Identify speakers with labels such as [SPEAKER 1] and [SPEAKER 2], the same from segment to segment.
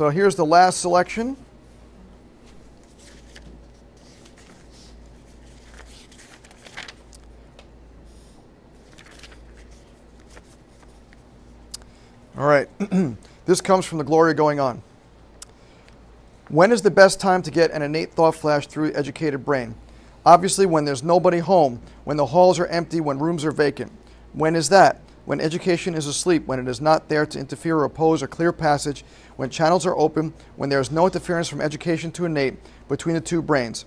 [SPEAKER 1] So here's the last selection. All right. this comes from the glory going on. When is the best time to get an innate thought flash through educated brain? Obviously, when there's nobody home, when the halls are empty, when rooms are vacant. When is that? When education is asleep, when it is not there to interfere or oppose or clear passage, when channels are open, when there is no interference from education to innate between the two brains.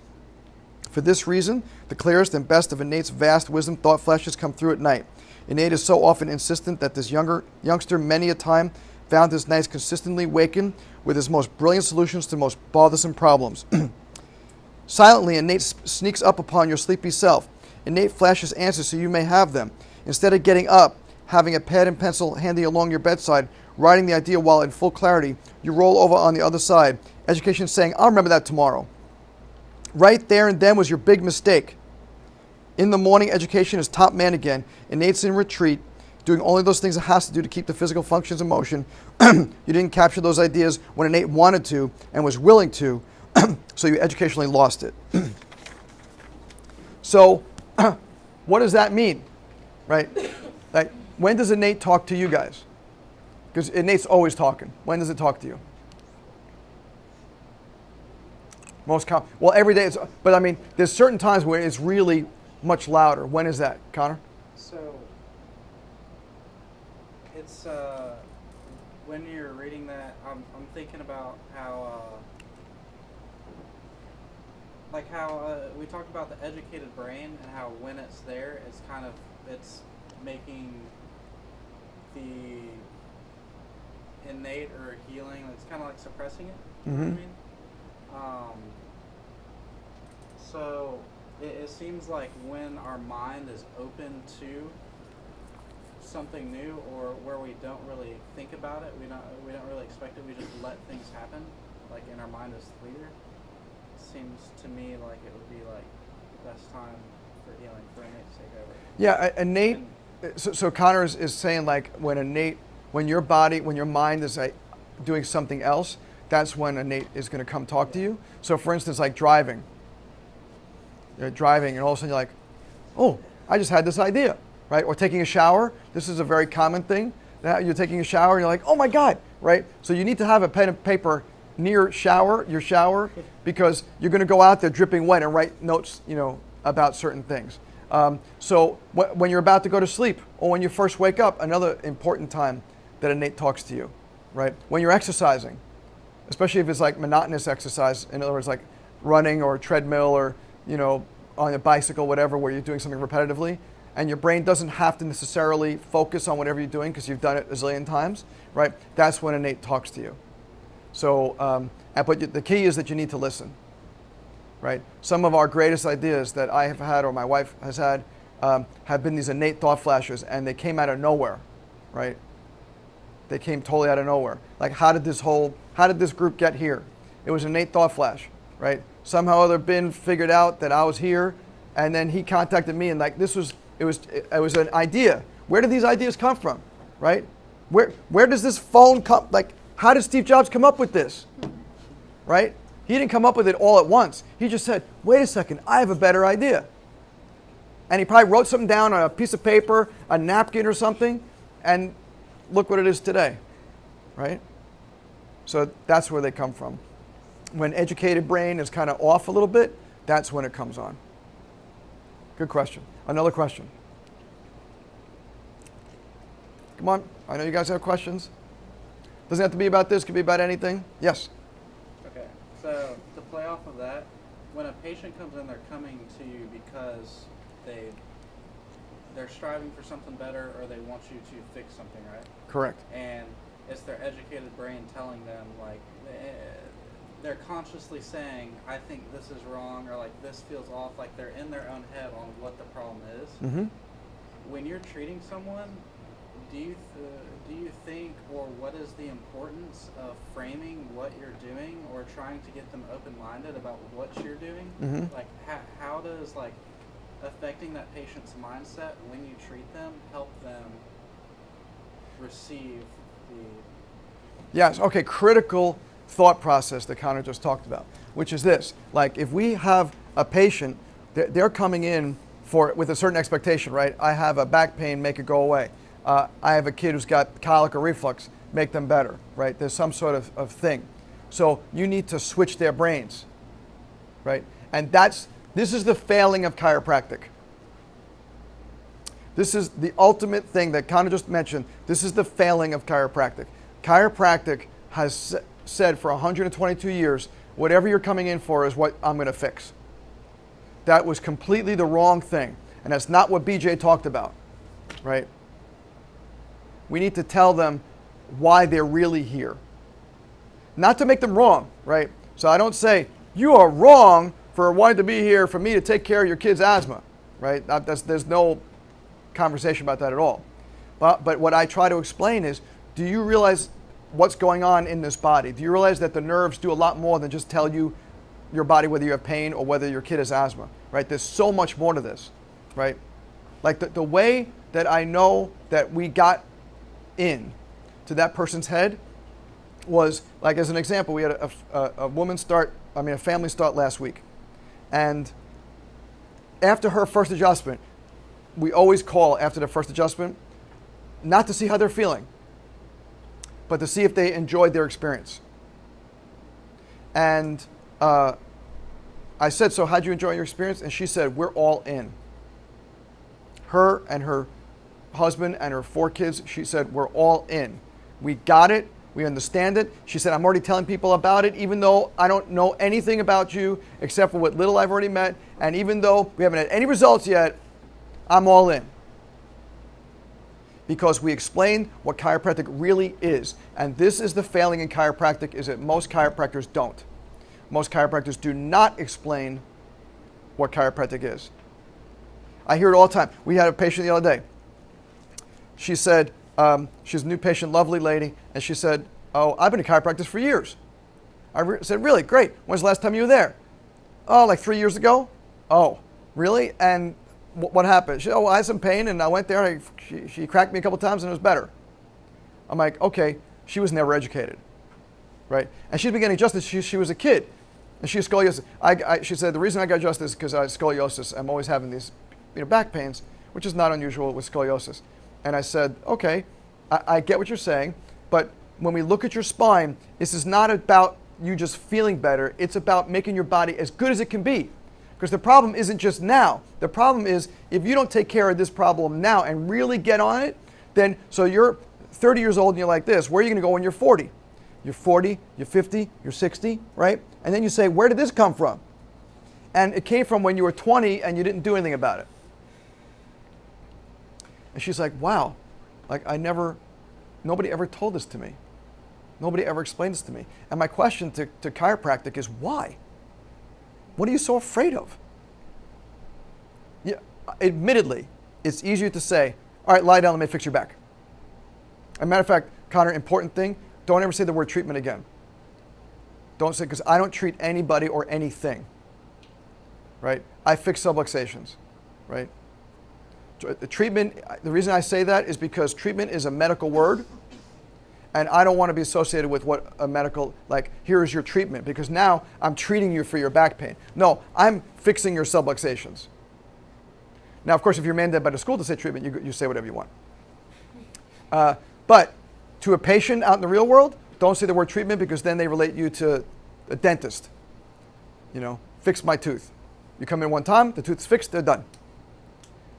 [SPEAKER 1] For this reason, the clearest and best of innate's vast wisdom thought flashes come through at night. Innate is so often insistent that this younger youngster many a time found his nights consistently waken with his most brilliant solutions to most bothersome problems. Silently, innate sneaks up upon your sleepy self. Innate flashes answers so you may have them. Instead of getting up, having a pad and pencil handy along your bedside, writing the idea while in full clarity, you roll over on the other side. Education saying, I'll remember that tomorrow. Right there and then was your big mistake. In the morning, education is top man again. Innate's in retreat, doing only those things it has to do to keep the physical functions in motion. you didn't capture those ideas when innate wanted to and was willing to, so you educationally lost it. so, what does that mean? Right? When does innate talk to you guys? Because innate's always talking. When does it talk to you? Most common. Well, every day. It's, but I mean, there's certain times where it's really much louder. When is that, Connor?
[SPEAKER 2] So it's uh, when you're reading that, I'm, I'm thinking about how, uh, like how uh, we talked about the educated brain and how when it's there, it's kind of it's making the innate or healing. It's kind of like suppressing it. You know I
[SPEAKER 1] Mhm.
[SPEAKER 2] mean? Um, so it, it seems like when our mind is open to something new or where we don't really think about it, we don't we don't really expect it, we just let things happen, like in our mind is clear. It seems to me like it would be like the best time for healing for innate to take over.
[SPEAKER 1] Yeah, innate. So, so Connor is, is saying like when innate, when your body, when your mind is like doing something else, that's when innate is going to come talk to you. So, for instance, like driving. You're driving, and all of a sudden you're like, "Oh, I just had this idea," right? Or taking a shower. This is a very common thing. You're taking a shower, and you're like, "Oh my God!" Right? So you need to have a pen and paper near shower, your shower, because you're going to go out there dripping wet and write notes, you know, about certain things. Um, so wh- when you're about to go to sleep, or when you first wake up, another important time that innate talks to you, right? When you're exercising, especially if it's like monotonous exercise in other words like running or treadmill or you know on a bicycle whatever where you're doing something repetitively and your brain doesn't have to necessarily focus on whatever you're doing because you've done it a zillion times right? That's when innate talks to you. So um, but the key is that you need to listen right some of our greatest ideas that i have had or my wife has had um, have been these innate thought flashes and they came out of nowhere right they came totally out of nowhere. Like, how did this whole, how did this group get here? It was an innate thought flash, right? Somehow other, Ben figured out that I was here, and then he contacted me, and like this was, it was, it was an idea. Where did these ideas come from, right? Where, where does this phone come? Like, how did Steve Jobs come up with this, right? He didn't come up with it all at once. He just said, "Wait a second, I have a better idea." And he probably wrote something down on a piece of paper, a napkin or something, and look what it is today, right? So that's where they come from. When educated brain is kind of off a little bit, that's when it comes on. Good question. Another question. Come on, I know you guys have questions. Doesn't have to be about this, could be about anything. Yes.
[SPEAKER 2] So to play off of that, when a patient comes in, they're coming to you because they they're striving for something better or they want you to fix something, right?
[SPEAKER 1] Correct.
[SPEAKER 2] And it's their educated brain telling them like eh, they're consciously saying, "I think this is wrong" or like this feels off. Like they're in their own head on what the problem is.
[SPEAKER 1] Mm-hmm.
[SPEAKER 2] When you're treating someone, do you th- do you think or what is the importance of framing what you're doing or trying to get them open-minded about what you're doing
[SPEAKER 1] Mhm.
[SPEAKER 2] like how, how does like affecting that patient's mindset when you treat them help them receive the
[SPEAKER 1] Yes, okay, critical thought process that Connor just talked about, which is this: like if we have a patient, they're, they're coming in for with a certain expectation, right? I have a back pain, make it go away. Uh, I have a kid who's got colic or reflux, make them better, right? There's some sort of, of thing. So you need to switch their brains, right? And that's this is the failing of chiropractic. This is the ultimate thing that Connor just mentioned. This is the failing of chiropractic. Chiropractic has said for 122 years, whatever you're coming in for is what I'm going to fix. That was completely the wrong thing. And that's not what BJ talked about, right? We need to tell them why they're really here. Not to make them wrong, right? So I don't say, you are wrong for wanting to be here for me to take care of your kid's asthma, right? That's, there's no conversation about that at all. But, but what I try to explain is do you realize what's going on in this body? Do you realize that the nerves do a lot more than just tell you your body whether you have pain or whether your kid has asthma, right? There's so much more to this, right? Like the, the way that I know that we got in to that person's head was like as an example, we had a, a, a woman start, I mean, a family start last week. And after her first adjustment, we always call after the first adjustment, not to see how they're feeling, but to see if they enjoyed their experience. And uh, I said, So, how'd you enjoy your experience? And she said, We're all in. Her and her husband and her four kids, she said, We're all in. We got it. We understand it. She said, I'm already telling people about it, even though I don't know anything about you except for what little I've already met. And even though we haven't had any results yet, I'm all in. Because we explained what chiropractic really is. And this is the failing in chiropractic is that most chiropractors don't. Most chiropractors do not explain what chiropractic is. I hear it all the time. We had a patient the other day. She said, um, she's a new patient, lovely lady, and she said, Oh, I've been a chiropractor for years. I re- said, Really? Great. When's the last time you were there? Oh, like three years ago? Oh, really? And what happened? She, oh, I had some pain and I went there. I, she, she cracked me a couple times and it was better. I'm like, okay, she was never educated, right? And she's been getting. She, she was a kid, and she has scoliosis. I, I, she said the reason I got justice is because I had scoliosis. I'm always having these, you know, back pains, which is not unusual with scoliosis. And I said, okay, I, I get what you're saying, but when we look at your spine, this is not about you just feeling better. It's about making your body as good as it can be. Because the problem isn't just now. The problem is if you don't take care of this problem now and really get on it, then so you're 30 years old and you're like this, where are you going to go when you're 40? You're 40, you're 50, you're 60, right? And then you say, where did this come from? And it came from when you were 20 and you didn't do anything about it. And she's like, wow, like I never, nobody ever told this to me. Nobody ever explained this to me. And my question to, to chiropractic is why? What are you so afraid of? Yeah, admittedly, it's easier to say, all right, lie down, let me fix your back. As a matter of fact, Connor, important thing, don't ever say the word treatment again. Don't say, because I don't treat anybody or anything. Right? I fix subluxations. Right? Treatment, the reason I say that is because treatment is a medical word and I don't want to be associated with what a medical, like, here is your treatment, because now I'm treating you for your back pain. No, I'm fixing your subluxations. Now, of course, if you're mandated by the school to say treatment, you, you say whatever you want. Uh, but to a patient out in the real world, don't say the word treatment because then they relate you to a dentist. You know, fix my tooth. You come in one time, the tooth's fixed, they're done.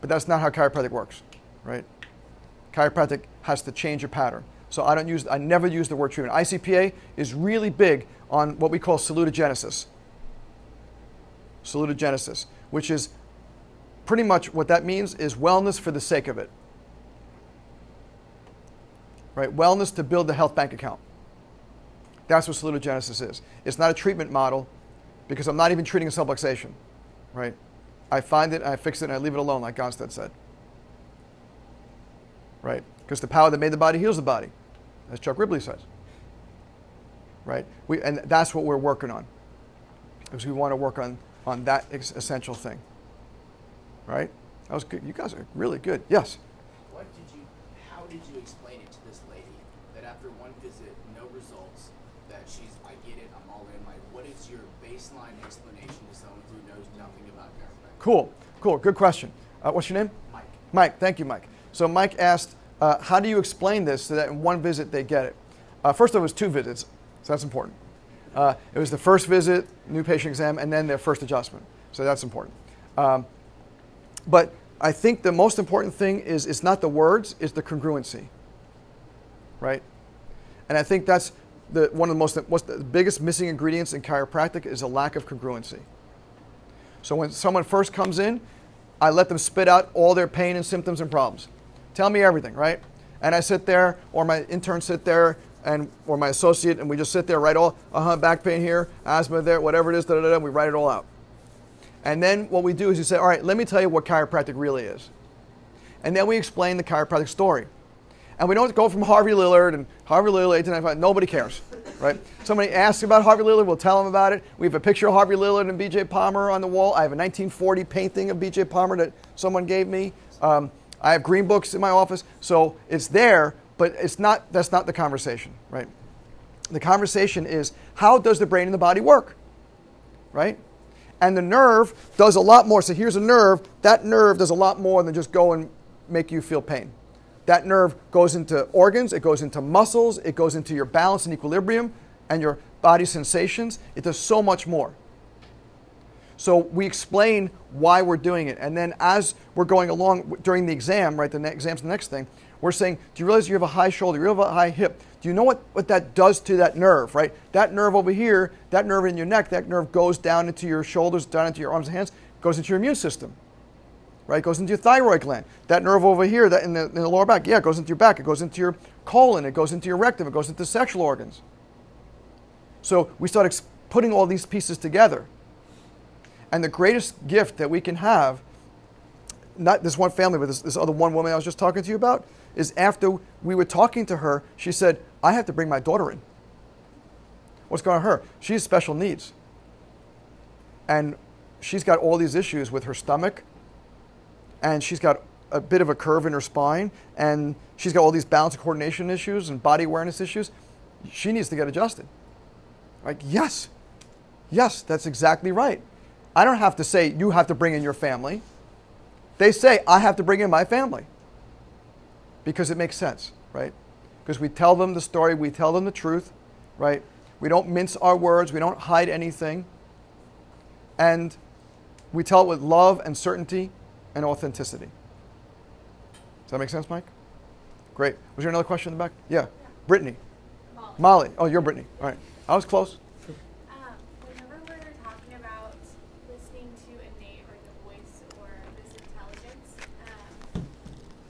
[SPEAKER 1] But that's not how chiropractic works, right? Chiropractic has to change your pattern. So I don't use, I never use the word treatment. ICPA is really big on what we call salutogenesis. Salutogenesis, which is pretty much what that means is wellness for the sake of it. Right? Wellness to build the health bank account. That's what salutogenesis is. It's not a treatment model because I'm not even treating a subluxation. Right? I find it, I fix it, and I leave it alone, like Gonstead said. Right? Because the power that made the body heals the body as Chuck Ripley says. Right? We, and that's what we're working on. Because we want to work on, on that essential thing. Right? That was good. You guys are really good. Yes?
[SPEAKER 3] What did you, how did you explain it to this lady that after one visit, no results, that that she's, I get it, I'm all in. Like, what is your baseline explanation to someone who knows nothing about chiropractic?
[SPEAKER 1] Cool, cool, good question. Uh, what's your name?
[SPEAKER 3] Mike.
[SPEAKER 1] Mike, thank you, Mike. So Mike asked, uh, how do you explain this so that in one visit they get it? Uh, first, it was two visits, so that's important. Uh, it was the first visit, new patient exam, and then their first adjustment. So that's important. Um, but I think the most important thing is it's not the words, it's the congruency, right? And I think that's the, one of the most what's the biggest missing ingredients in chiropractic is a lack of congruency. So when someone first comes in, I let them spit out all their pain and symptoms and problems. Tell me everything, right? And I sit there, or my intern sit there, and or my associate, and we just sit there, write all, uh-huh, back pain here, asthma there, whatever it is, da, da, da, we write it all out. And then what we do is you say, all right, let me tell you what chiropractic really is. And then we explain the chiropractic story. And we don't go from Harvey Lillard and Harvey Lillard 1895. Nobody cares, right? Somebody asks about Harvey Lillard, we'll tell them about it. We have a picture of Harvey Lillard and B.J. Palmer on the wall. I have a 1940 painting of B.J. Palmer that someone gave me. Um, I have green books in my office, so it's there, but it's not. That's not the conversation, right? The conversation is how does the brain and the body work, right? And the nerve does a lot more. So here's a nerve. That nerve does a lot more than just go and make you feel pain. That nerve goes into organs, it goes into muscles, it goes into your balance and equilibrium and your body sensations. It does so much more. So we explain why we're doing it. And then as we're going along during the exam, right, the exam's the next thing, we're saying, do you realize you have a high shoulder, you have a high hip? Do you know what, what that does to that nerve, right? That nerve over here, that nerve in your neck, that nerve goes down into your shoulders, down into your arms and hands, goes into your immune system, right? Goes into your thyroid gland. That nerve over here, that in the, in the lower back, yeah, it goes into your back. It goes into your colon. It goes into your rectum. It goes into sexual organs. So we start ex- putting all these pieces together. And the greatest gift that we can have, not this one family, but this, this other one woman I was just talking to you about, is after we were talking to her, she said, I have to bring my daughter in. What's going on with her? She has special needs. And she's got all these issues with her stomach, and she's got a bit of a curve in her spine, and she's got all these balance and coordination issues and body awareness issues. She needs to get adjusted. Like, yes, yes, that's exactly right. I don't have to say, you have to bring in your family. They say, I have to bring in my family because it makes sense, right? Because we tell them the story, we tell them the truth, right? We don't mince our words, we don't hide anything. And we tell it with love and certainty and authenticity. Does that make sense, Mike? Great. Was there another question in the back? Yeah. Brittany.
[SPEAKER 4] Molly.
[SPEAKER 1] Molly. Oh, you're Brittany. All right. I was close.
[SPEAKER 4] Um, whenever we're talking about listening to innate or the voice or this intelligence, um,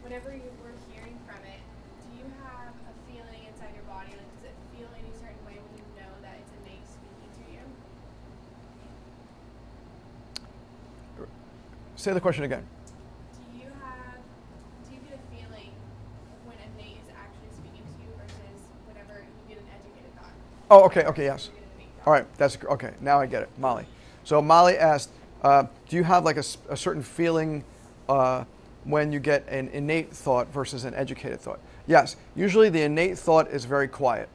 [SPEAKER 4] whenever you were hearing from it, do you have a feeling inside your body? Like, does it feel any certain way when you know that it's innate speaking to you?
[SPEAKER 1] Say the question again.
[SPEAKER 4] Do you have, do you get a feeling when innate is actually speaking to you versus whenever you get an educated thought?
[SPEAKER 1] Oh, okay, okay, yes.
[SPEAKER 4] You get an innate thought?
[SPEAKER 1] All right, that's okay. Now I get it, Molly. So Molly asked, uh, do you have like a certain feeling uh, when you get an innate thought versus an educated thought? Yes. Usually the innate thought is very quiet.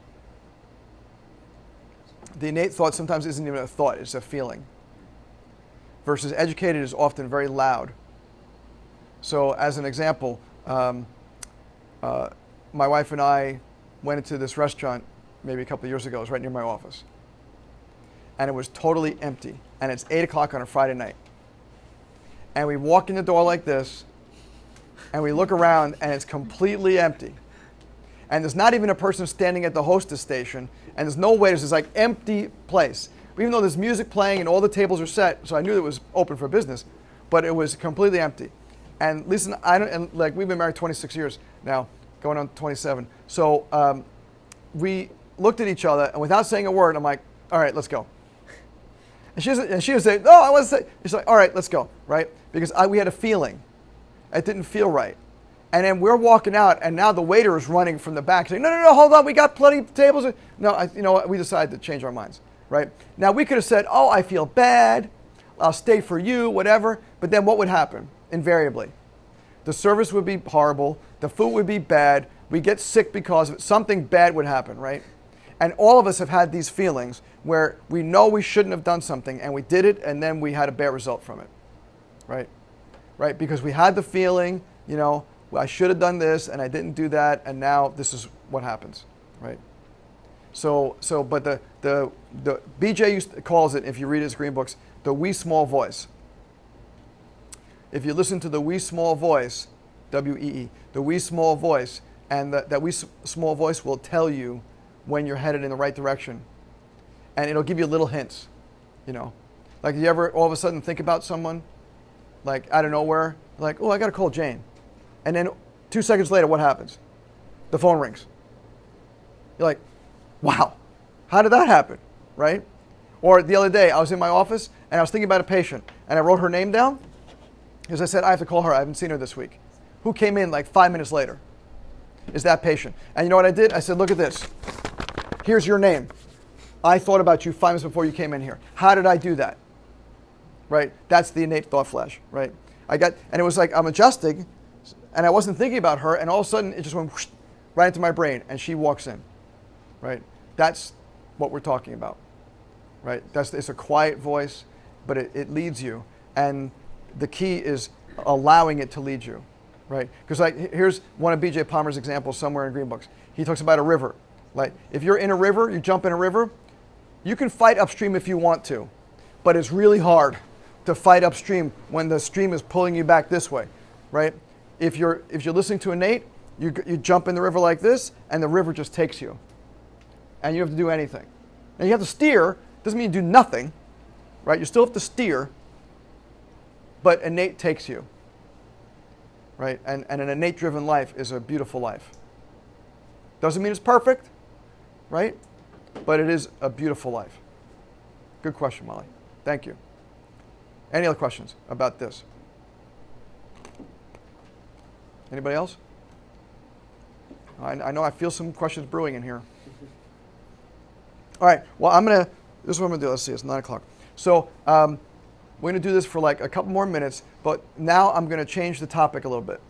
[SPEAKER 1] The innate thought sometimes isn't even a thought; it's a feeling. Versus educated is often very loud. So, as an example, um, uh, my wife and I went into this restaurant maybe a couple of years ago. It was right near my office. And it was totally empty. And it's 8 o'clock on a Friday night. And we walk in the door like this, and we look around, and it's completely empty. And there's not even a person standing at the hostess station, and there's no waiters. It's like empty place. Even though there's music playing and all the tables are set, so I knew it was open for business, but it was completely empty. And listen, I don't, and like we've been married 26 years now, going on 27. So um, we looked at each other, and without saying a word, I'm like, all right, let's go. And she was, and she was saying, no, I want to say, she's like, all right, let's go, right? Because I, we had a feeling. It didn't feel right. And then we're walking out, and now the waiter is running from the back saying, no, no, no, hold on, we got plenty of tables. No, I, you know what? We decided to change our minds, right? Now, we could have said, oh, I feel bad. I'll stay for you, whatever. But then what would happen? Invariably, the service would be horrible. The food would be bad. We get sick because of it. Something bad would happen, right? And all of us have had these feelings where we know we shouldn't have done something and we did it and then we had a bad result from it. Right? Right? Because we had the feeling, you know, I should have done this and I didn't do that and now this is what happens. Right? So, so but the, the, the BJ calls it, if you read his green books, the wee small voice. If you listen to the wee small voice, W E E, the wee small voice, and the, that wee small voice will tell you when you're headed in the right direction. And it'll give you little hints, you know. Like, you ever all of a sudden think about someone, like out of nowhere, like, oh, I got to call Jane. And then two seconds later, what happens? The phone rings. You're like, wow, how did that happen? Right? Or the other day, I was in my office and I was thinking about a patient and I wrote her name down because I said, I have to call her. I haven't seen her this week. Who came in like five minutes later? Is that patient. And you know what I did? I said, look at this. Here's your name. I thought about you five minutes before you came in here. How did I do that? Right? That's the innate thought flash, right? I got, and it was like I'm adjusting and I wasn't thinking about her, and all of a sudden it just went whoosh, right into my brain, and she walks in, right? That's what we're talking about, right? That's it's a quiet voice, but it, it leads you, and the key is allowing it to lead you, right? Because like here's one of B.J. Palmer's examples somewhere in Green Books. He talks about a river. Like if you're in a river, you jump in a river, you can fight upstream if you want to, but it's really hard to fight upstream when the stream is pulling you back this way, right? If you're if you're listening to innate, you you jump in the river like this, and the river just takes you, and you have to do anything. Now you have to steer. Doesn't mean you do nothing, right? You still have to steer, but innate takes you, right? And and an innate driven life is a beautiful life. Doesn't mean it's perfect, right? But it is a beautiful life. Good question, Molly. Thank you. Any other questions about this? Anybody else? I, I know I feel some questions brewing in here. All right. Well, I'm gonna. This is what I'm gonna do. Let's see. It's nine o'clock. So um, we're gonna do this for like a couple more minutes, but now I'm gonna change the topic a little bit.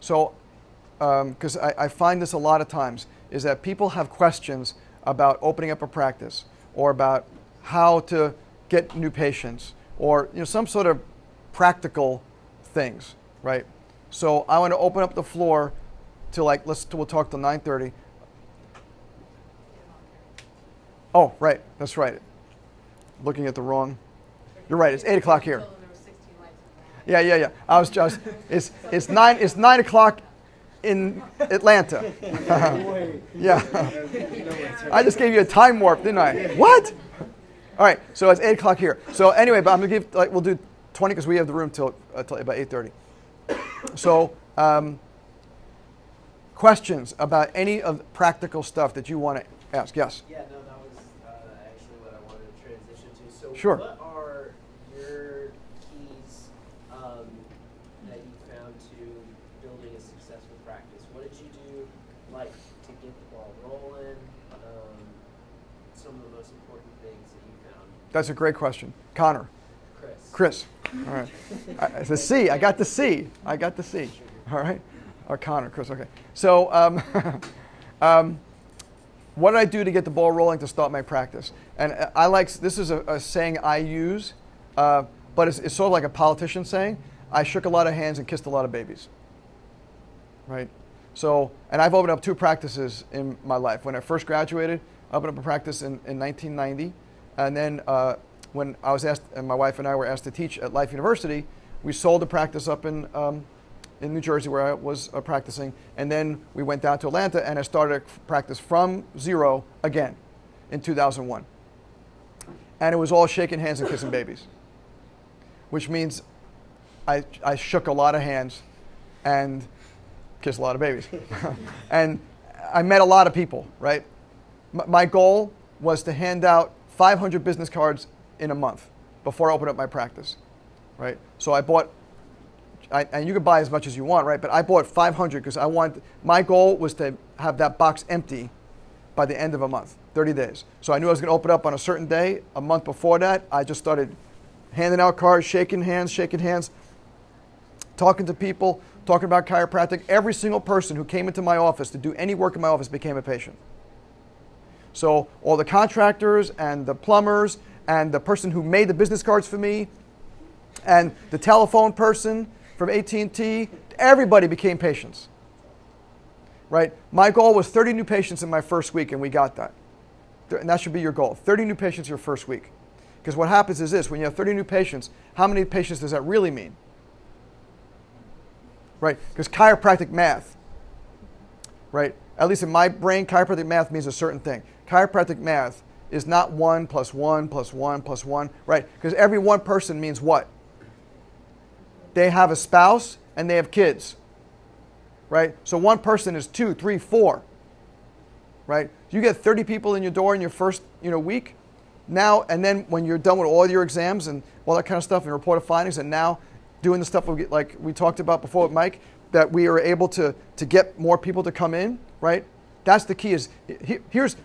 [SPEAKER 1] So, because I, I find this a lot of times, is that people have questions about opening up a practice or about how to get new patients or you know some sort of practical things, right? So I want to open up the floor to like let's we'll talk till 9:30. Oh, right, that's right. Looking at the wrong. You're right. It's eight o'clock here. Yeah, yeah, yeah. I was just. It's it's nine. It's nine o'clock in Atlanta. yeah. I just gave you a time warp, didn't I? What? All right. So it's eight o'clock here. So anyway, but I'm gonna give like we'll do 20 because we have the room till, uh, till about 8:30. So. Um, questions about any of practical stuff that you want to ask? Yes.
[SPEAKER 5] Yeah, no, that was uh, actually what I wanted to transition to. So,
[SPEAKER 1] Sure.
[SPEAKER 5] what are your keys um, that you found to building a successful practice? What did you do, like, to get the ball rolling? Um, some of the most important things that you found,
[SPEAKER 1] That's a great question. Connor.
[SPEAKER 5] Chris.
[SPEAKER 1] Chris. All right. I, the C. I got the C. I got the C. All right. Or Connor. Chris. Okay. So, um, um, what did I do to get the ball rolling to start my practice? And uh, I like this is a, a saying I use, uh, but it's, it's sort of like a politician saying. I shook a lot of hands and kissed a lot of babies. Right. So, and I've opened up two practices in my life. When I first graduated, I opened up a practice in, in 1990, and then uh, when I was asked, and my wife and I were asked to teach at Life University, we sold the practice up in um, in New Jersey where I was uh, practicing, and then we went down to Atlanta and I started practice from zero again in 2001. And it was all shaking hands and kissing babies, which means I, I shook a lot of hands and kissed a lot of babies. and I met a lot of people, right? M- my goal was to hand out 500 business cards in a month before I opened up my practice, right? So I bought I, and you can buy as much as you want, right? But I bought 500 because I want. My goal was to have that box empty by the end of a month, 30 days. So I knew I was going to open up on a certain day. A month before that, I just started handing out cards, shaking hands, shaking hands, talking to people, talking about chiropractic. Every single person who came into my office to do any work in my office became a patient. So all the contractors and the plumbers and the person who made the business cards for me and the telephone person from AT&T, everybody became patients. Right? My goal was 30 new patients in my first week and we got that. And that should be your goal. 30 new patients your first week. Because what happens is this, when you have 30 new patients, how many patients does that really mean? Right? Because chiropractic math, right? At least in my brain, chiropractic math means a certain thing. Chiropractic math is not 1 plus 1 plus 1 plus 1, right? Because every one person means what? They have a spouse and they have kids, right? So one person is two, three, four, right? You get 30 people in your door in your first you know, week. Now, and then when you're done with all your exams and all that kind of stuff and report of findings, and now doing the stuff we like we talked about before with Mike, that we are able to, to get more people to come in, right? That's the key is, here's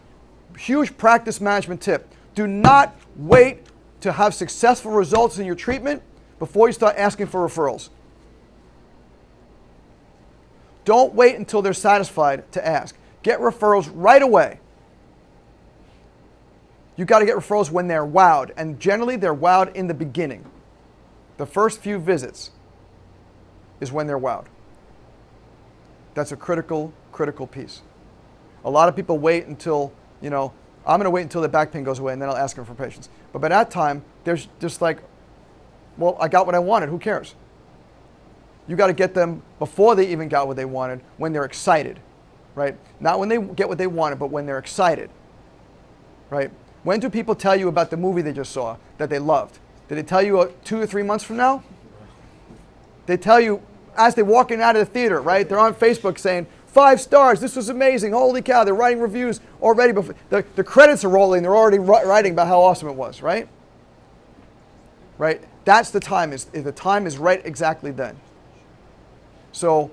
[SPEAKER 1] huge practice management tip. Do not wait to have successful results in your treatment before you start asking for referrals. Don't wait until they're satisfied to ask. Get referrals right away. You got to get referrals when they're wowed, and generally they're wowed in the beginning. The first few visits is when they're wowed. That's a critical, critical piece. A lot of people wait until, you know, I'm going to wait until the back pain goes away and then I'll ask them for patients. But by that time, there's just like, well, I got what I wanted. Who cares? You got to get them before they even got what they wanted when they're excited, right? Not when they get what they wanted, but when they're excited, right? When do people tell you about the movie they just saw that they loved? Did they tell you uh, two or three months from now? They tell you as they're walking out of the theater, right? They're on Facebook saying, five stars, this was amazing, holy cow, they're writing reviews already. Before, the, the credits are rolling, they're already writing about how awesome it was, right? Right? That's the time. Is the time is right exactly then. So,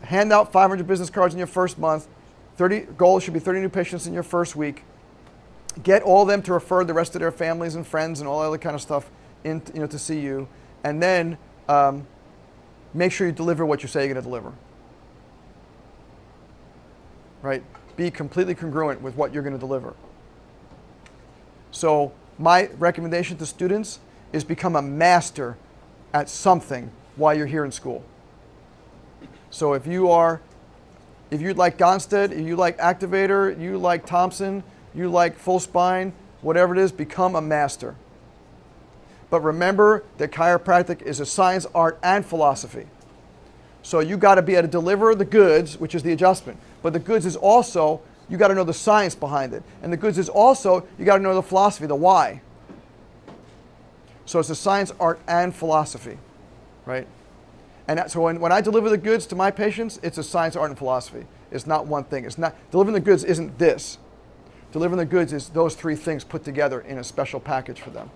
[SPEAKER 1] hand out 500 business cards in your first month. 30 goal should be 30 new patients in your first week. Get all of them to refer the rest of their families and friends and all other kind of stuff in, you know, to see you, and then um, make sure you deliver what you say you're going to deliver. Right? Be completely congruent with what you're going to deliver. So, my recommendation to students is become a master at something while you're here in school. So if you are, if you like Gonstead, if you like Activator, you like Thompson, you like Full Spine, whatever it is, become a master. But remember that chiropractic is a science, art, and philosophy. So you got to be able to deliver the goods, which is the adjustment. But the goods is also, you got to know the science behind it. And the goods is also, you got to know the philosophy, the why. So it's a science, art, and philosophy, right? And so when, when I deliver the goods to my patients, it's a science, art, and philosophy. It's not one thing. It's not delivering the goods isn't this. Delivering the goods is those three things put together in a special package for them.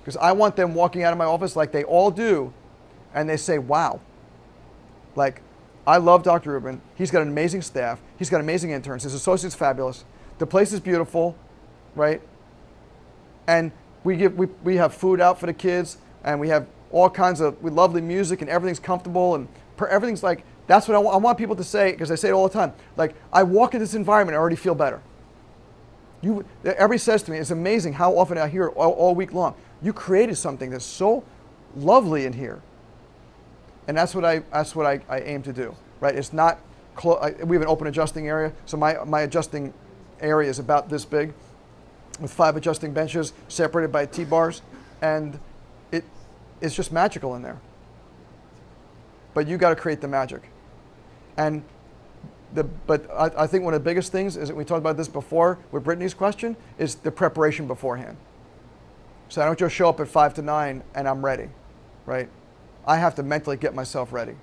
[SPEAKER 1] Because I want them walking out of my office like they all do, and they say, "Wow." Like, I love Dr. Rubin. He's got an amazing staff. He's got amazing interns. His associate's fabulous. The place is beautiful, right? And we, give, we, we have food out for the kids, and we have all kinds of we lovely music, and everything's comfortable, and per, everything's like, that's what I, w- I want people to say, because I say it all the time. Like, I walk in this environment, I already feel better. You, everybody says to me, it's amazing how often I hear it all, all week long. You created something that's so lovely in here. And that's what I, that's what I, I aim to do, right? It's not, clo- I, we have an open adjusting area, so my, my adjusting area is about this big with five adjusting benches separated by T-bars, and it, it's just magical in there. But you got to create the magic. And the, but I, I, think one of the biggest things is that we talked about this before with Brittany's question is the preparation beforehand. So I don't just show up at five to nine and I'm ready, right? I have to mentally get myself ready.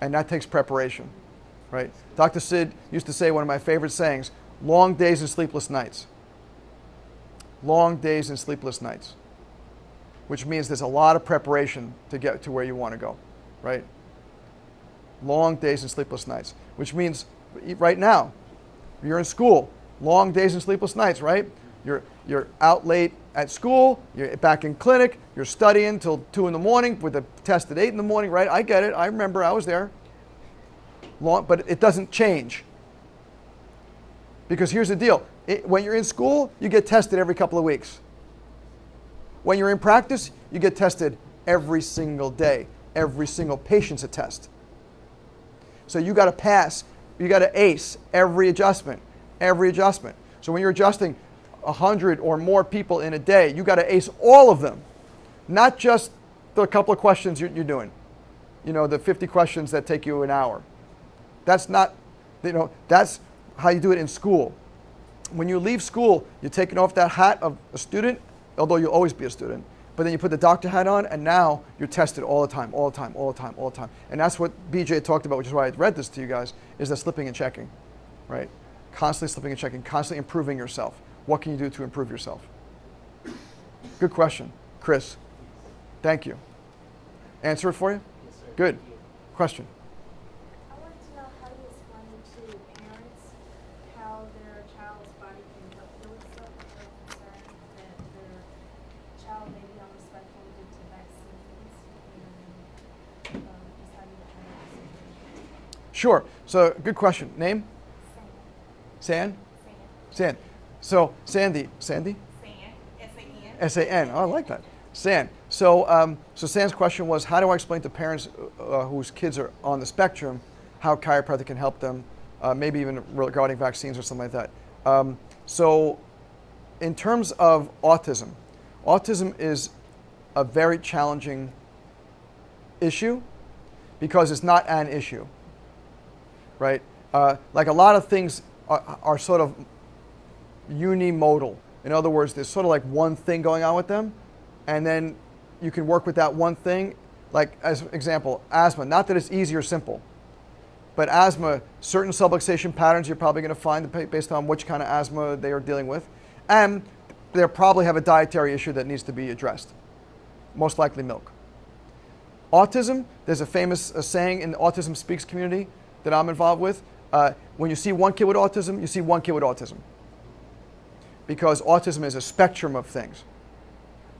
[SPEAKER 1] And that takes preparation, right? Dr. Sid used to say one of my favorite sayings long days and sleepless nights. Long days and sleepless nights, which means there's a lot of preparation to get to where you want to go, right? Long days and sleepless nights, which means right now, you're in school, long days and sleepless nights, right? You're, you're out late at school, you're back in clinic, you're studying till 2 in the morning with a test at 8 in the morning, right? I get it. I remember I was there. Long, but it doesn't change Because here's the deal it, when you're in school, you get tested every couple of weeks. When you're in practice, you get tested every single day. Every single patient's a test. So you got to pass, you got to ace every adjustment, every adjustment. So when you're adjusting 100 or more people in a day, you got to ace all of them, not just the couple of questions you're, you're doing. You know, the 50 questions that take you an hour. That's not, you know, that's how you do it in school. When you leave school, you're taking off that hat of a student, although you'll always be a student, but then you put the doctor hat on, and now you're tested all the time, all the time, all the time, all the time. And that's what BJ talked about, which is why I read this to you guys, is the slipping and checking, right? Constantly slipping and checking, constantly improving yourself. What can you do to improve yourself? Good question. Chris, thank you. Answer it for you?
[SPEAKER 5] Yes, sir.
[SPEAKER 1] Good.
[SPEAKER 5] You.
[SPEAKER 1] Question.
[SPEAKER 6] I wanted to know how you explain to parents how their child's body can help heal itself if they're concerned that their child may be on the spectrum due to vaccines and um, just how you handle the situation.
[SPEAKER 1] Sure. So, good question. Name? San? San. So, Sandy. Sandy? S A N. Oh, I like that. San. So, um, so San's question was, how do I explain to parents uh, whose kids are on the spectrum how chiropractic can help them, uh, maybe even regarding vaccines or something like that. Um, so, in terms of autism, autism is a very challenging issue because it's not an issue, right? Uh, like a lot of things are, are sort of unimodal. In other words, there's sort of like one thing going on with them, and then you can work with that one thing. Like, as example, asthma. Not that it's easy or simple, but asthma, certain subluxation patterns you're probably going to find based on which kind of asthma they are dealing with. And they'll probably have a dietary issue that needs to be addressed, most likely milk. Autism, there's a famous uh, saying in the Autism Speaks community that I'm involved with. Uh, when you see one kid with autism, you see one kid with autism. Because autism is a spectrum of things.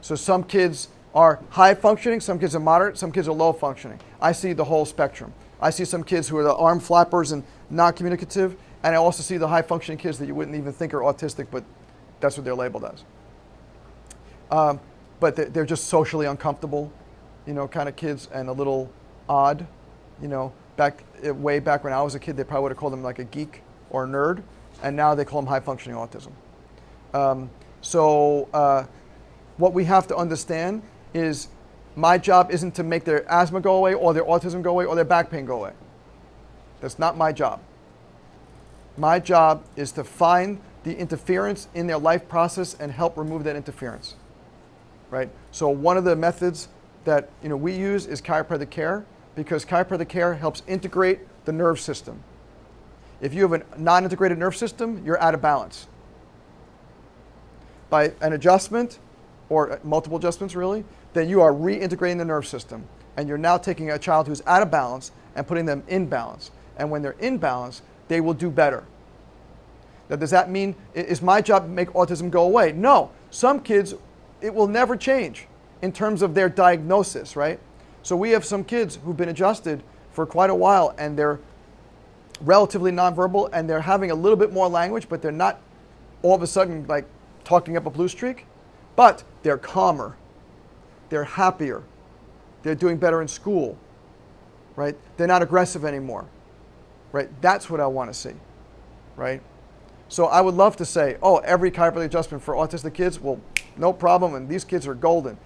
[SPEAKER 1] So some kids are high functioning, some kids are moderate, some kids are low functioning. I see the whole spectrum. I see some kids who are the arm flappers and non communicative, and I also see the high functioning kids that you wouldn't even think are autistic, but that's what they're labeled as. Um, but they're, they're just socially uncomfortable, you know, kind of kids and a little odd. You know, back eh, way back when I was a kid, they probably would have called them like a geek or a nerd, and now they call them high functioning autism. Um, so, uh, what we have to understand is my job isn't to make their asthma go away or their autism go away or their back pain go away. That's not my job. My job is to find the interference in their life process and help remove that interference. Right? So one of the methods that you know we use is chiropractic care because chiropractic care helps integrate the nerve system. If you have a non-integrated nerve system, you're out of balance. By an adjustment, or uh, multiple adjustments really, then you are reintegrating the nerve system. And you're now taking a child who's out of balance and putting them in balance. And when they're in balance, they will do better. Now, does that mean is my job to make autism go away? No. Some kids, it will never change in terms of their diagnosis, right? So we have some kids who've been adjusted for quite a while and they're relatively nonverbal and they're having a little bit more language, but they're not all of a sudden like talking up a blue streak, but they're calmer, they're happier, they're doing better in school, right? They're not aggressive anymore, right? That's what I want to see, right? So I would love to say, oh, every chiropractic adjustment for autistic kids, well, no problem, and these kids are golden.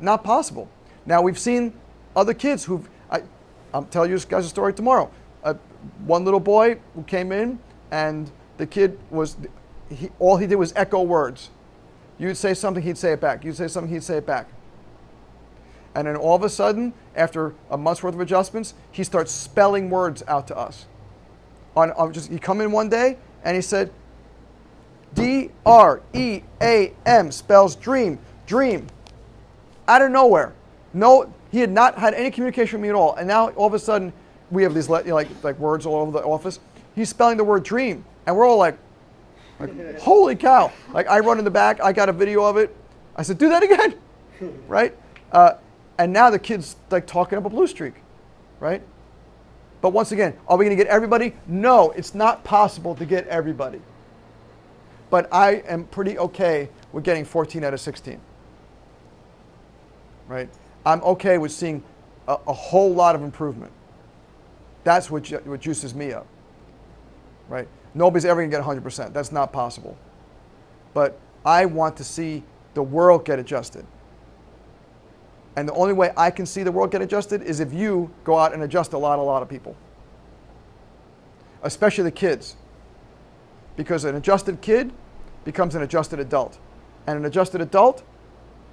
[SPEAKER 1] Not possible. Now we've seen other kids who've. I, I'll tell you guys a story tomorrow. Uh, one little boy who came in, and the kid was, he, all he did was echo words. You'd say something, he'd say it back. You'd say something, he'd say it back. And then all of a sudden, after a month's worth of adjustments, he starts spelling words out to us. On, on just he come in one day and he said, D R E A M spells dream, dream. Out of nowhere. No, he had not had any communication with me at all. And now all of a sudden, we have these you know, like, like words all over the office. He's spelling the word dream. And we're all like, like, holy cow. Like I run in the back, I got a video of it. I said, do that again. right? Uh, and now the kid's like talking up a blue streak. Right? But once again, are we going to get everybody? No, it's not possible to get everybody. but I am pretty okay with getting 14 out of 16. Right? I'm okay with seeing a, a whole lot of improvement. That's what, ju- what juices me up. Right? Nobody's ever to get 100%. That's not possible. But I want to see the world get adjusted. And the only way I can see the world get adjusted is if you go out and adjust a lot, a lot of people, especially the kids. Because an adjusted kid becomes an adjusted adult. And an adjusted adult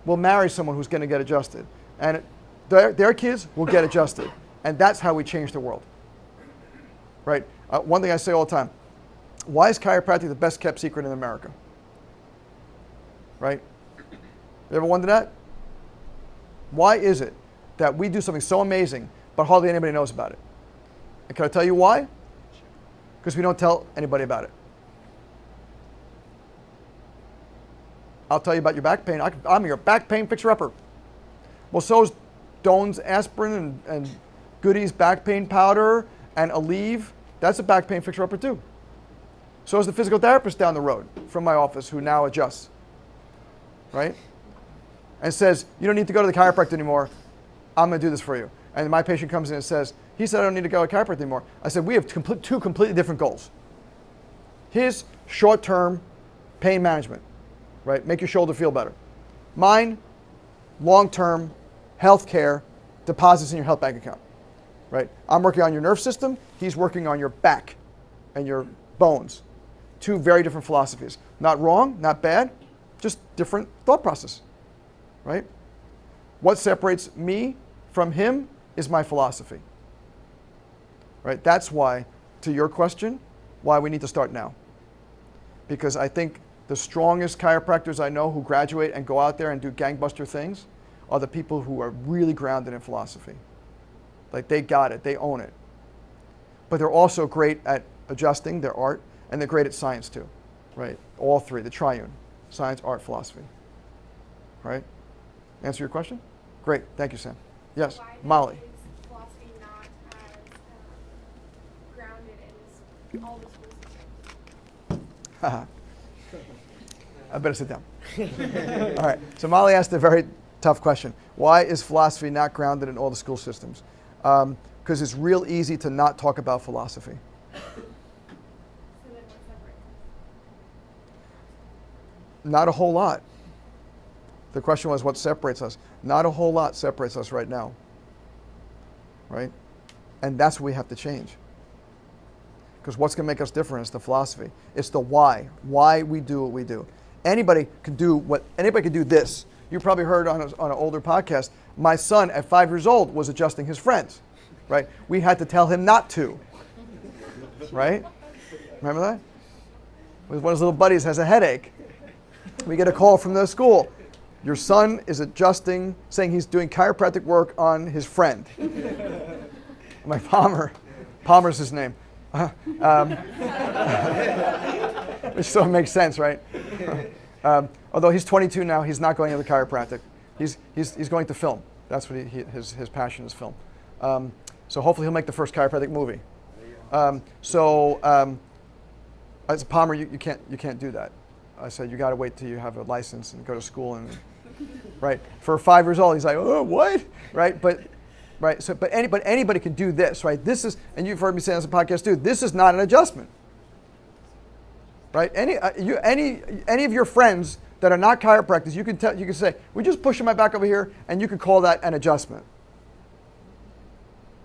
[SPEAKER 1] will marry someone who's going to get adjusted. And their, their kids will get adjusted. And that's how we change the world. Right? Uh, one thing I say all the time why is chiropractic the best kept secret in America? Right? You ever wonder that? Why is it that we do something so amazing, but hardly anybody knows about it? And can I tell you why? Because we don't tell anybody about it. I'll tell you about your back pain. I, am your back pain fixer upper. Well, so is Doan's aspirin and, and Goody's back pain powder and Aleve. That's a back pain fixer upper too. So is the physical therapist down the road from my office who now adjusts. Right? And says, You don't need to go to the chiropractor anymore. I'm going to do this for you. And my patient comes in and says, He said, I don't need to go to the chiropractor anymore. I said, We have two completely different goals. His short term pain management right? Make your shoulder feel better. Mine, long term health care, deposits in your health bank account, right? I'm working on your nerve system, he's working on your back and your bones. Two very different philosophies. Not wrong, not bad, just different thought process, right? What separates me from him is my philosophy, right? That's why, to your question, why we need to start now. Because I think the strongest chiropractors I know who graduate and go out there and do gangbuster things are the people who are really grounded in philosophy. Like they got it, they own it. But they're also great at adjusting their art, and they're great at science too, right? All three, the triune science, art, philosophy. Right? Answer your question? Great, thank you, Sam. Yes, Molly.
[SPEAKER 4] is philosophy not as um, grounded in all the school systems?
[SPEAKER 1] I better sit down. all right. So Molly asked a very tough question. Why is philosophy not grounded in all the school systems? Because um, it's real easy to not talk about philosophy. Not a whole lot. The question was, what separates us? Not a whole lot separates us right now. Right? And that's what we have to change. Because what's going to make us different is the philosophy. It's the why. Why we do what we do. Anybody can do what anybody can do this. You probably heard on, a, on an older podcast. My son at five years old was adjusting his friends, right? We had to tell him not to, right? Remember that? One of his little buddies has a headache, we get a call from the school. Your son is adjusting, saying he's doing chiropractic work on his friend. My Palmer, Palmer's his name. um, which still makes sense, right? um, although he's 22 now, he's not going into chiropractic. He's, he's, he's going to film. That's what he, he, his, his passion is film. Um, so hopefully he'll make the first chiropractic movie. Um, so um, as Palmer, you, you, can't, you can't do that. I said, you got to wait till you have a license and go to school. And, right? For five years old, he's like, oh, what? Right? But, right? So, but, any, but anybody can do this, right? This is, and you've heard me say this on podcast too, this is not an adjustment right? Any, uh, you, any, any of your friends that are not chiropractors, you can, tell, you can say, we're just pushing my back over here, and you can call that an adjustment,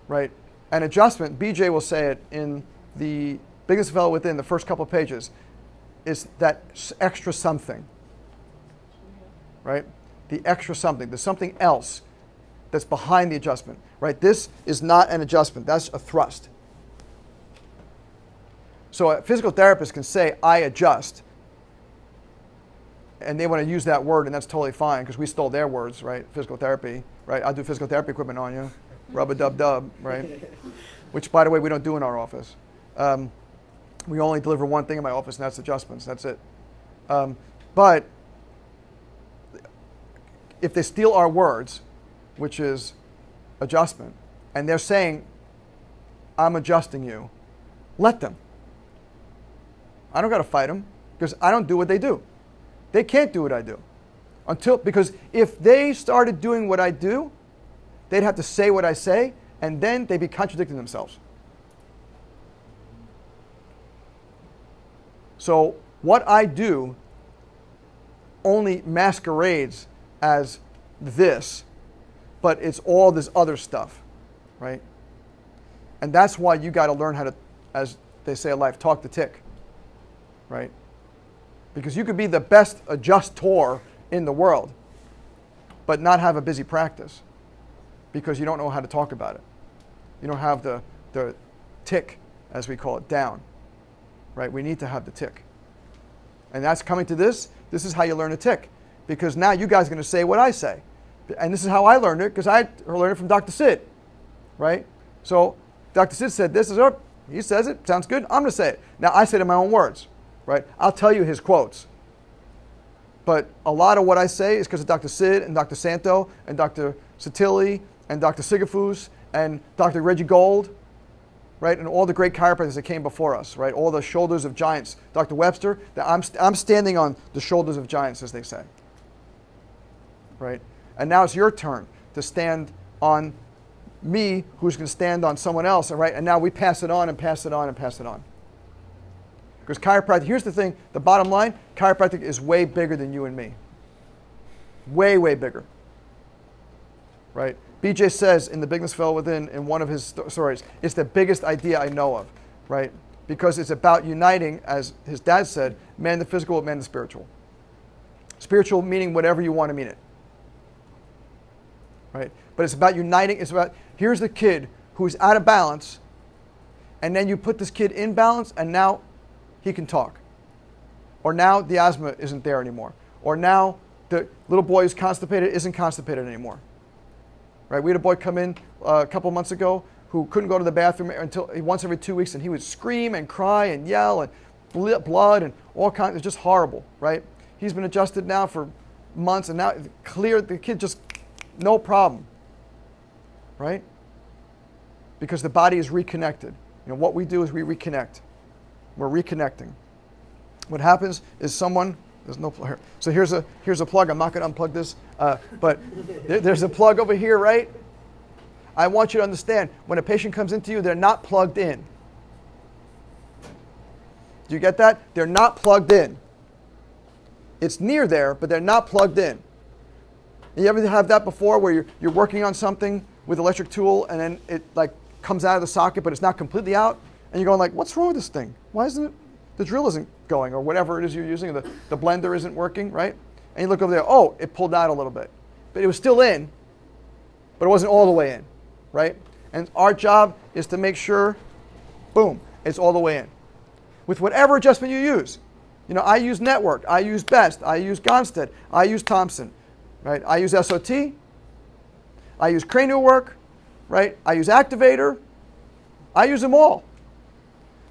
[SPEAKER 1] right? An adjustment, BJ will say it in the biggest fellow within the first couple of pages, is that extra something, right? The extra something, there's something else that's behind the adjustment, right? This is not an adjustment, that's a thrust. So a physical therapist can say, I adjust. And they want to use that word, and that's totally fine because we stole their words, right? Physical therapy, right? I'll do physical therapy equipment on you. Rub a dub dub, right? Which, by the way, we don't do in our office. Um, we only deliver one thing in my office, and that's adjustments. That's it. Um, but if they steal our words, which is adjustment, and they're saying, I'm adjusting you, let them. I don't got to fight them. because I don't do what they do. They can't do what I do. Until because if they started doing what I do, they'd have to say what I say, and then they'd be contradicting themselves. So what I do only masquerades as this, but it's all this other stuff, right? And that's why you got to learn how to, as they say in life, talk the tick, right? Because you could be the best adjustor in the world, but not have a busy practice because you don't know how to talk about it. You don't have the, the tick, as we call it, down, right? We need to have the tick. And that's coming to this. This is how you learn a tick. Because now you guys are going to say what I say. And this is how I learned it because I learned it from Dr. Sid, right? So Dr. Sid said this is up. Oh, he says it. Sounds good. I'm going to say it. Now I say it in my own words, right? I'll tell you his quotes. But a lot of what I say is because of Dr. Sid and Dr. Santo and Dr. Satilli and Dr. Sigafoose and Dr. Reggie Gold, right? And all the great chiropractors that came before us, right? All the shoulders of giants. Dr. Webster, that I'm, I'm standing on the shoulders of giants, as they say, right? And now it's your turn to stand on me, who's going to stand on someone else, all right? And now we pass it on and pass it on and pass it on. Because chiropractic, here's the thing the bottom line chiropractic is way bigger than you and me. Way, way bigger. Right? BJ says in The Bigness Fell Within, in one of his sto- stories, it's the biggest idea I know of, right? Because it's about uniting, as his dad said, man the physical man the spiritual. Spiritual meaning whatever you want to mean it. Right? But it's about uniting, it's about here's the kid who's out of balance, and then you put this kid in balance, and now he can talk. Or now the asthma isn't there anymore. Or now the little boy who's constipated isn't constipated anymore. Right? We had a boy come in uh, a couple months ago who couldn't go to the bathroom until once every two weeks, and he would scream and cry and yell and ble- blood and all kinds. It's just horrible, right? He's been adjusted now for months, and now clear. The kid just no problem, right? Because the body is reconnected. You know what we do is we reconnect. We're reconnecting. What happens is someone there's no plug here. So here's a here's a plug. I'm not going to unplug this, uh, but there- there's a plug over here, right? I want you to understand when a patient comes into you, they're not plugged in. Do you get that? They're not plugged in. It's near there, but they're not plugged in. You ever have that before where you're, you're working on something with electric tool and then it like comes out of the socket, but it's not completely out? And you're going like, what's wrong with this thing? Why isn't it, the drill isn't going or whatever it is you're using, the, the blender isn't working, right? And you look over there, oh, it pulled out a little bit. But it was still in, but it wasn't all the way in, right? And our job is to make sure, boom, it's all the way in. With whatever adjustment you use. You know, I use Network, I use Best, I use Gonstead, I use Thompson, right? I use SOT, I use cranial work, right? I use Activator, I use them all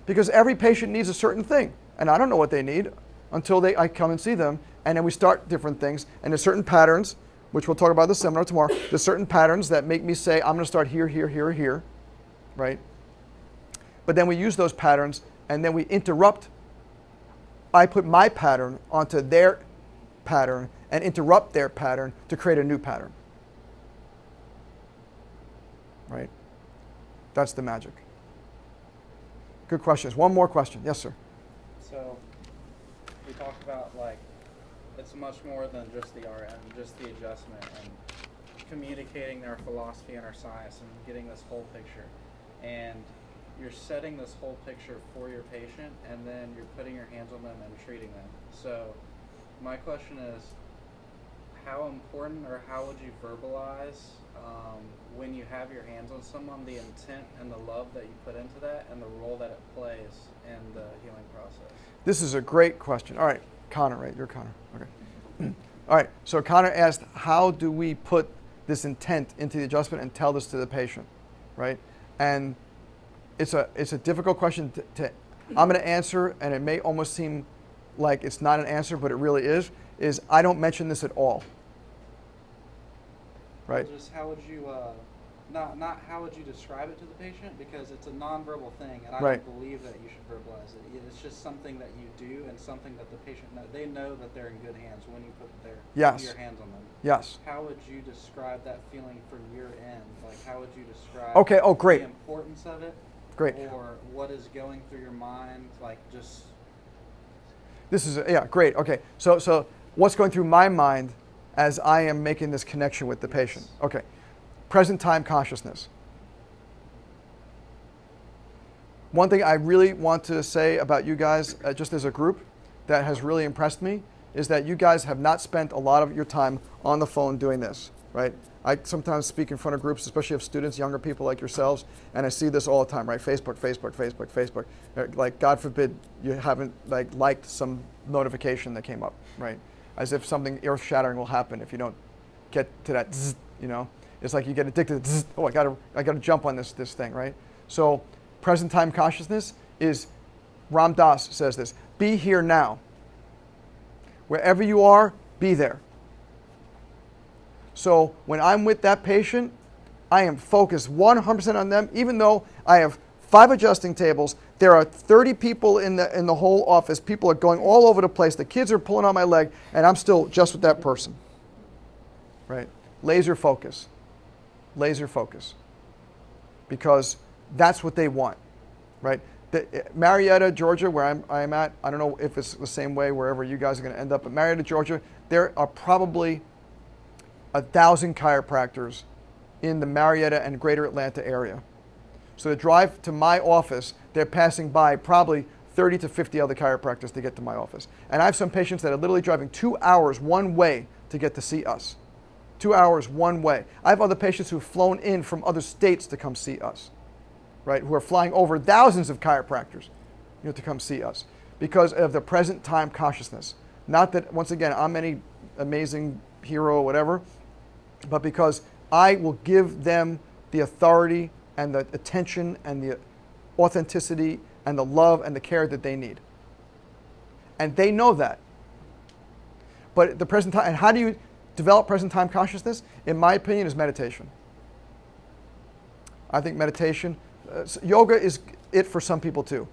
[SPEAKER 1] because every patient needs a certain thing, and I don't know what they need until they I come and see them, and then we start different things, and there's certain patterns, which we'll talk about the seminar tomorrow. There's certain patterns that make me say I'm going to start here, here, here, here, right? But then we use those patterns, and then we interrupt. I put my pattern onto their pattern and interrupt their pattern to create a new pattern. Right? That's the magic. Good questions. One more question. Yes, sir.
[SPEAKER 2] So we talked about like it's much more than just the RM, just the adjustment and communicating their philosophy and our science and getting this whole picture. And you're setting this whole picture for your patient and then you're putting your hands on them and treating them. So my question is how important or how would you verbalize um, when you have your hands on someone the intent and the love that you put into that and the role that it plays in the healing process?
[SPEAKER 1] This is a great question. All right, Connor, right? You're Connor. Okay. All right. So Connor asked, how do we put this intent into the adjustment and tell this to the patient, right? And it's a it's a difficult question to, to I'm going to answer, and it may almost seem like it's not an answer, but it really is. Is I don't mention this at all, right?
[SPEAKER 2] Just how would you uh, not not how would you describe it to the patient because it's a nonverbal thing, and I
[SPEAKER 1] Right.
[SPEAKER 2] don't believe that you should verbalize it. It- It's just something that you do and something that the patient know. They know that they're in good hands when you put their
[SPEAKER 1] Yes.
[SPEAKER 2] your hands on them.
[SPEAKER 1] Yes.
[SPEAKER 2] How would you describe that feeling from your end? Like, how would you describe?
[SPEAKER 1] Okay, oh, great.
[SPEAKER 2] The importance of it.
[SPEAKER 1] Great.
[SPEAKER 2] Or what is going through your mind? Like, just
[SPEAKER 1] This is yeah, great. Okay, so so what's going through my mind as I am making this connection with the patient? Okay, present time consciousness. One thing I really want to say about you guys, uh, just as a group, that has really impressed me is that you guys have not spent a lot of your time on the phone doing this, right? I sometimes speak in front of groups, especially of students, younger people like yourselves, and I see this all the time, right? Facebook, Facebook, Facebook, Facebook. Uh, Like, God forbid you haven't like liked some notification that came up, right? As if something earth-shattering will happen if you don't get to that, zzz, you know? It's like you get addicted to, zzz, oh, I gotta, I gotta jump on this, this thing, right? So, present time consciousness is, Ram Dass says this, be here now. Wherever you are, be there. So when I'm with that patient, I am focused 100% on them, even though I have five adjusting tables. There are 30 people in the, in the whole office. People are going all over the place. The kids are pulling on my leg, and I'm still just with that person. Right? Laser focus. Laser focus. Because that's what they want. Right? The, eh, Marietta, Georgia, where I'm, I'm at, I don't know if it's the same way wherever you guys are going to end up, but Marietta, Georgia, there are probably a thousand chiropractors in the Marietta and greater Atlanta area. So to drive to my office, they're passing by probably 30 to 50 other chiropractors to get to my office. And I have some patients that are literally driving two hours one way to get to see us. Two hours one way. I have other patients who've flown in from other states to come see us, right? Who are flying over thousands of chiropractors you know, to come see us because of the present time consciousness. Not that, once again, I'm any amazing hero or whatever, but because I will give them the authority and the attention and the authenticity and the love and the care that they need. And they know that. But the present time, and how do you develop present time consciousness? In my opinion, is meditation. I think meditation, uh, yoga is it for some people too.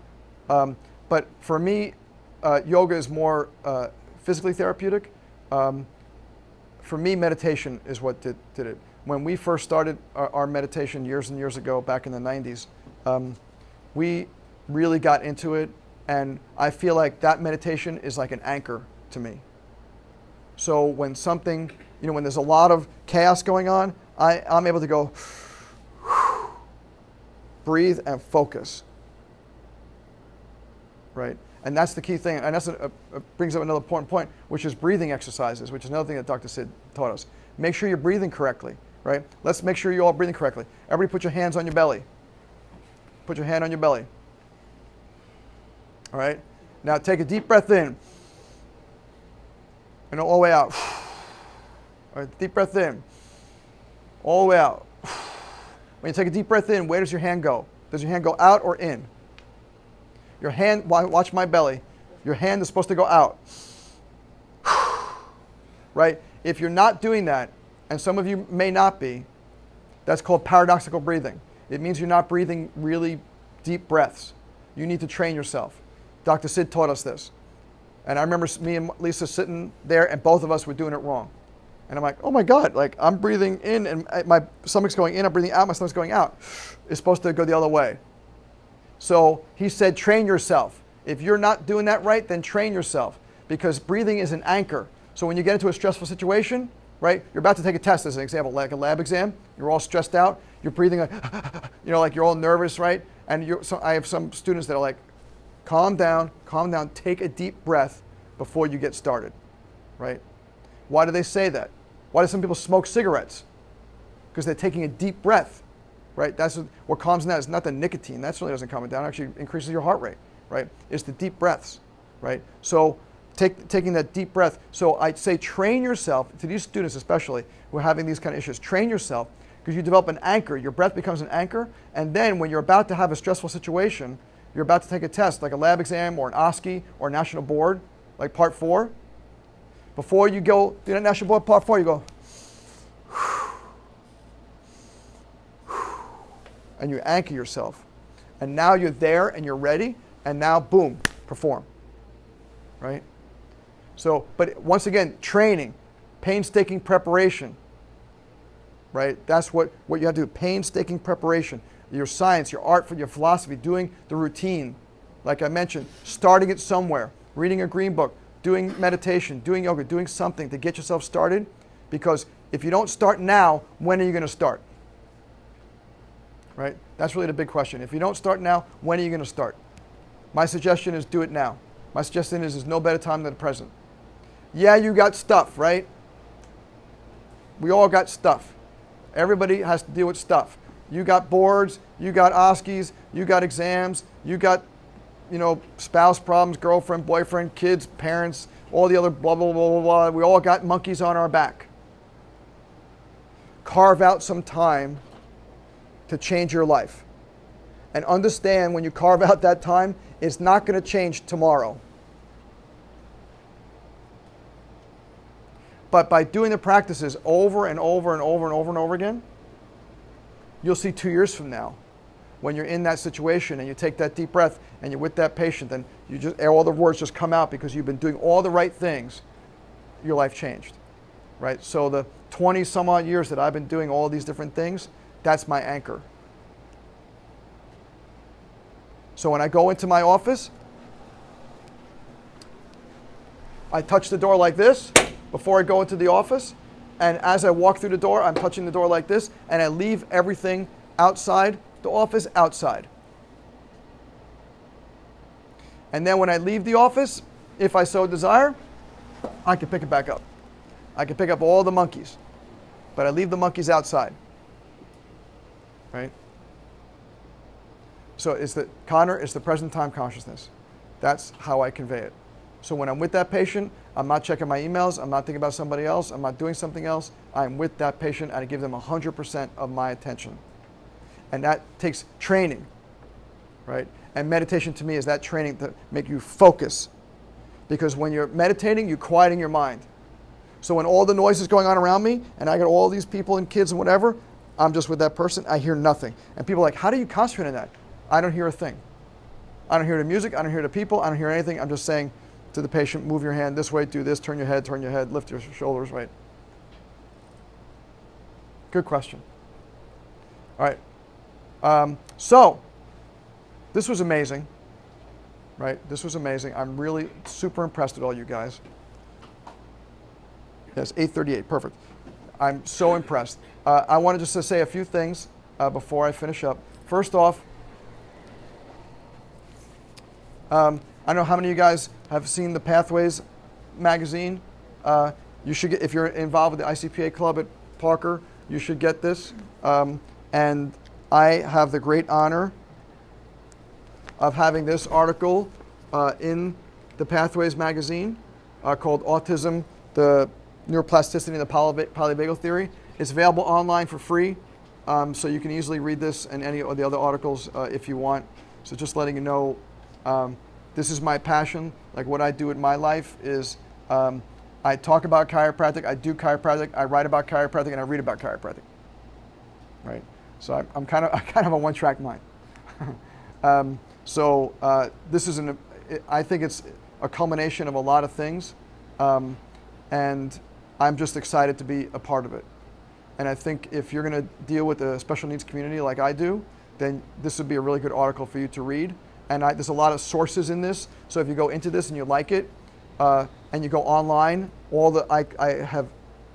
[SPEAKER 1] Um, but for me, uh, yoga is more uh, physically therapeutic. Um, for me, meditation is what did, did it. When we first started our, our meditation years and years ago, back in the 90s, um, we really got into it, and I feel like that meditation is like an anchor to me. So when something, you know, when there's a lot of chaos going on, I, I'm able to go, breathe and focus. Right? And that's the key thing. And that's brings up another important point, which is breathing exercises, which is another thing that Dr. Sid taught us. Make sure you're breathing correctly. Right? Let's make sure you're all breathing correctly. Everybody put your hands on your belly. Put your hand on your belly. All right? Now take a deep breath in. And all the way out. All right, deep breath in. All the way out. When you take a deep breath in, where does your hand go? Does your hand go out or in? Your hand, watch my belly. Your hand is supposed to go out. Right? If you're not doing that, and some of you may not be, that's called paradoxical breathing. It means you're not breathing really deep breaths. You need to train yourself. Dr. Sid taught us this. And I remember me and Lisa sitting there, and both of us were doing it wrong. And I'm like, oh my God, like I'm breathing in, and my stomach's going in, I'm breathing out, my stomach's going out. It's supposed to go the other way. So he said, train yourself. If you're not doing that right, then train yourself because breathing is an anchor. So when you get into a stressful situation, right, you're about to take a test as an example, like a lab exam, you're all stressed out, you're breathing like, you know, like you're all nervous, right? And so I have some students that are like, calm down, calm down, take a deep breath before you get started, right? Why do they say that? Why do some people smoke cigarettes? Because they're taking a deep breath, right? That's what, what calms down. It's not the nicotine. That certainly doesn't calm it down. It actually increases your heart rate, right? It's the deep breaths, right? So take, taking that deep breath. So I'd say train yourself, to these students especially who are having these kind of issues, train yourself because you develop an anchor. Your breath becomes an anchor. And then when you're about to have a stressful situation, you're about to take a test like a lab exam or an OSCE or a national board, like part four. Before you go do that national board part four, you go, and you anchor yourself. And now you're there and you're ready, and now, boom, perform. Right? So, but once again, training, painstaking preparation. Right? That's what, what you have to do painstaking preparation. Your science, your art, your philosophy, doing the routine. Like I mentioned, starting it somewhere, reading a green book, doing meditation, doing yoga, doing something to get yourself started. Because if you don't start now, when are you going to start? Right? That's really the big question. If you don't start now, when are you going to start? My suggestion is do it now. My suggestion is there's no better time than the present. Yeah, you got stuff, right? We all got stuff. Everybody has to deal with stuff. You got boards, you got OSCEs, you got exams, you got, you know, spouse problems, girlfriend, boyfriend, kids, parents, all the other blah, blah, blah, blah, blah. We all got monkeys on our back. Carve out some time to change your life. And understand when you carve out that time, it's not going to change tomorrow. But by doing the practices over and over and over and over and over again, you'll see two years from now when you're in that situation and you take that deep breath and you're with that patient and you just all the words just come out because you've been doing all the right things. Your life changed right? So the 20 some odd years that i've been doing all these different things that's my anchor. So when i go into my office i touch the door like this before i go into the office and as I walk through the door, I'm touching the door like this, and I leave everything outside the office outside. And then when I leave the office, if I so desire, I can pick it back up. I can pick up all the monkeys, but I leave the monkeys outside. Right? So it's the Connor, it's the present time consciousness. That's how I convey it. So when I'm with that patient, I'm not checking my emails. I'm not thinking about somebody else. I'm not doing something else. I'm with that patient and I give them 100% of my attention. And that takes training, right? And meditation to me is that training to make you focus. Because when you're meditating, you're quieting your mind. So when all the noise is going on around me and I got all these people and kids and whatever, I'm just with that person. I hear nothing. And people are like, how do you concentrate on that? I don't hear a thing. I don't hear the music. I don't hear the people. I don't hear anything. I'm just saying, to the patient, move your hand this way, do this, turn your head, turn your head, lift your shoulders, right? Good question. All right. Um, so, this was amazing, right? This was amazing. I'm really super impressed with all you guys. Yes, 838, perfect. I'm so impressed. Uh, I wanted just to say a few things uh, before I finish up. First off, um, I don't know how many of you guys have seen the Pathways magazine. Uh, you should get, if you're involved with the ICPA club at Parker, you should get this. Um, and I have the great honor of having this article uh, in the Pathways magazine uh, called Autism, the Neuroplasticity and the Poly- Polyvagal Theory. It's available online for free, um, so you can easily read this and any of the other articles uh, if you want. So just letting you know, um, this is my passion. Like what I do in my life is um, I talk about chiropractic, I do chiropractic, I write about chiropractic, and I read about chiropractic. Right. So I'm, I'm kind of I kind of a one-track mind. um, so uh, this is an I think it's a culmination of a lot of things, um, and I'm just excited to be a part of it. And I think if you're going to deal with the special needs community like I do, then this would be a really good article for you to read and I, there's a lot of sources in this. So if you go into this and you like it, uh, and you go online, all the I, I have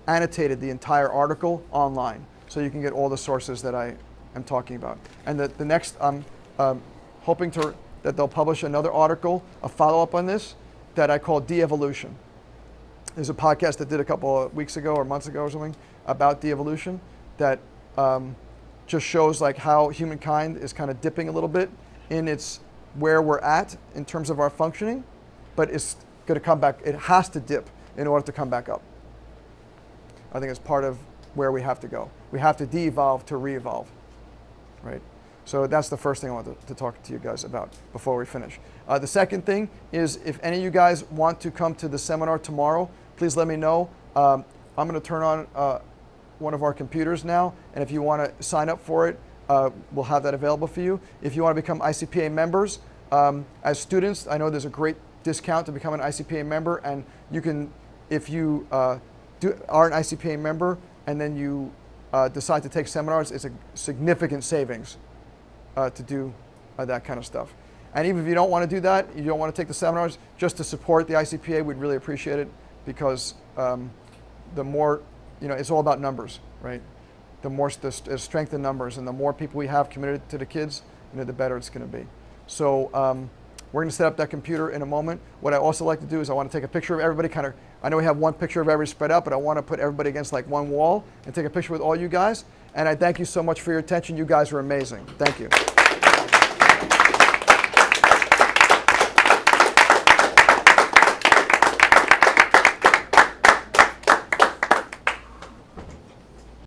[SPEAKER 1] annotated the entire article online, so you can get all the sources that I am talking about. And the, the next, I'm um, hoping to that they'll publish another article, a follow-up on this, that I call de-evolution. There's a podcast that did a couple of weeks ago or months ago or something about de-evolution that um, just shows like how humankind is kind of dipping a little bit in its where we're at in terms of our functioning, but it's going to come back. It has to dip in order to come back up. I think it's part of where we have to go. We have to de-evolve to re-evolve, right? So that's the first thing I want to, to talk to you guys about before we finish. Uh, the second thing is if any of you guys want to come to the seminar tomorrow, please let me know. Um, I'm going to turn on uh, one of our computers now, and if you want to sign up for it, uh, we'll have that available for you. If you want to become ICPA members, um, as students, I know there's a great discount to become an ICPA member, and you can, if you uh, do, are an ICPA member and then you uh, decide to take seminars, it's a significant savings uh, to do uh, that kind of stuff. And even if you don't want to do that, you don't want to take the seminars, just to support the ICPA, we'd really appreciate it because um, the more, you know, it's all about numbers, right? The more the st- strength in numbers, and the more people we have committed to the kids, you know, the better it's going to be. So um, we're going to set up that computer in a moment. What I also like to do is I want to take a picture of everybody. Kind of, I know we have one picture of everybody spread out, but I want to put everybody against like one wall and take a picture with all you guys. And I thank you so much for your attention. You guys are amazing. Thank you.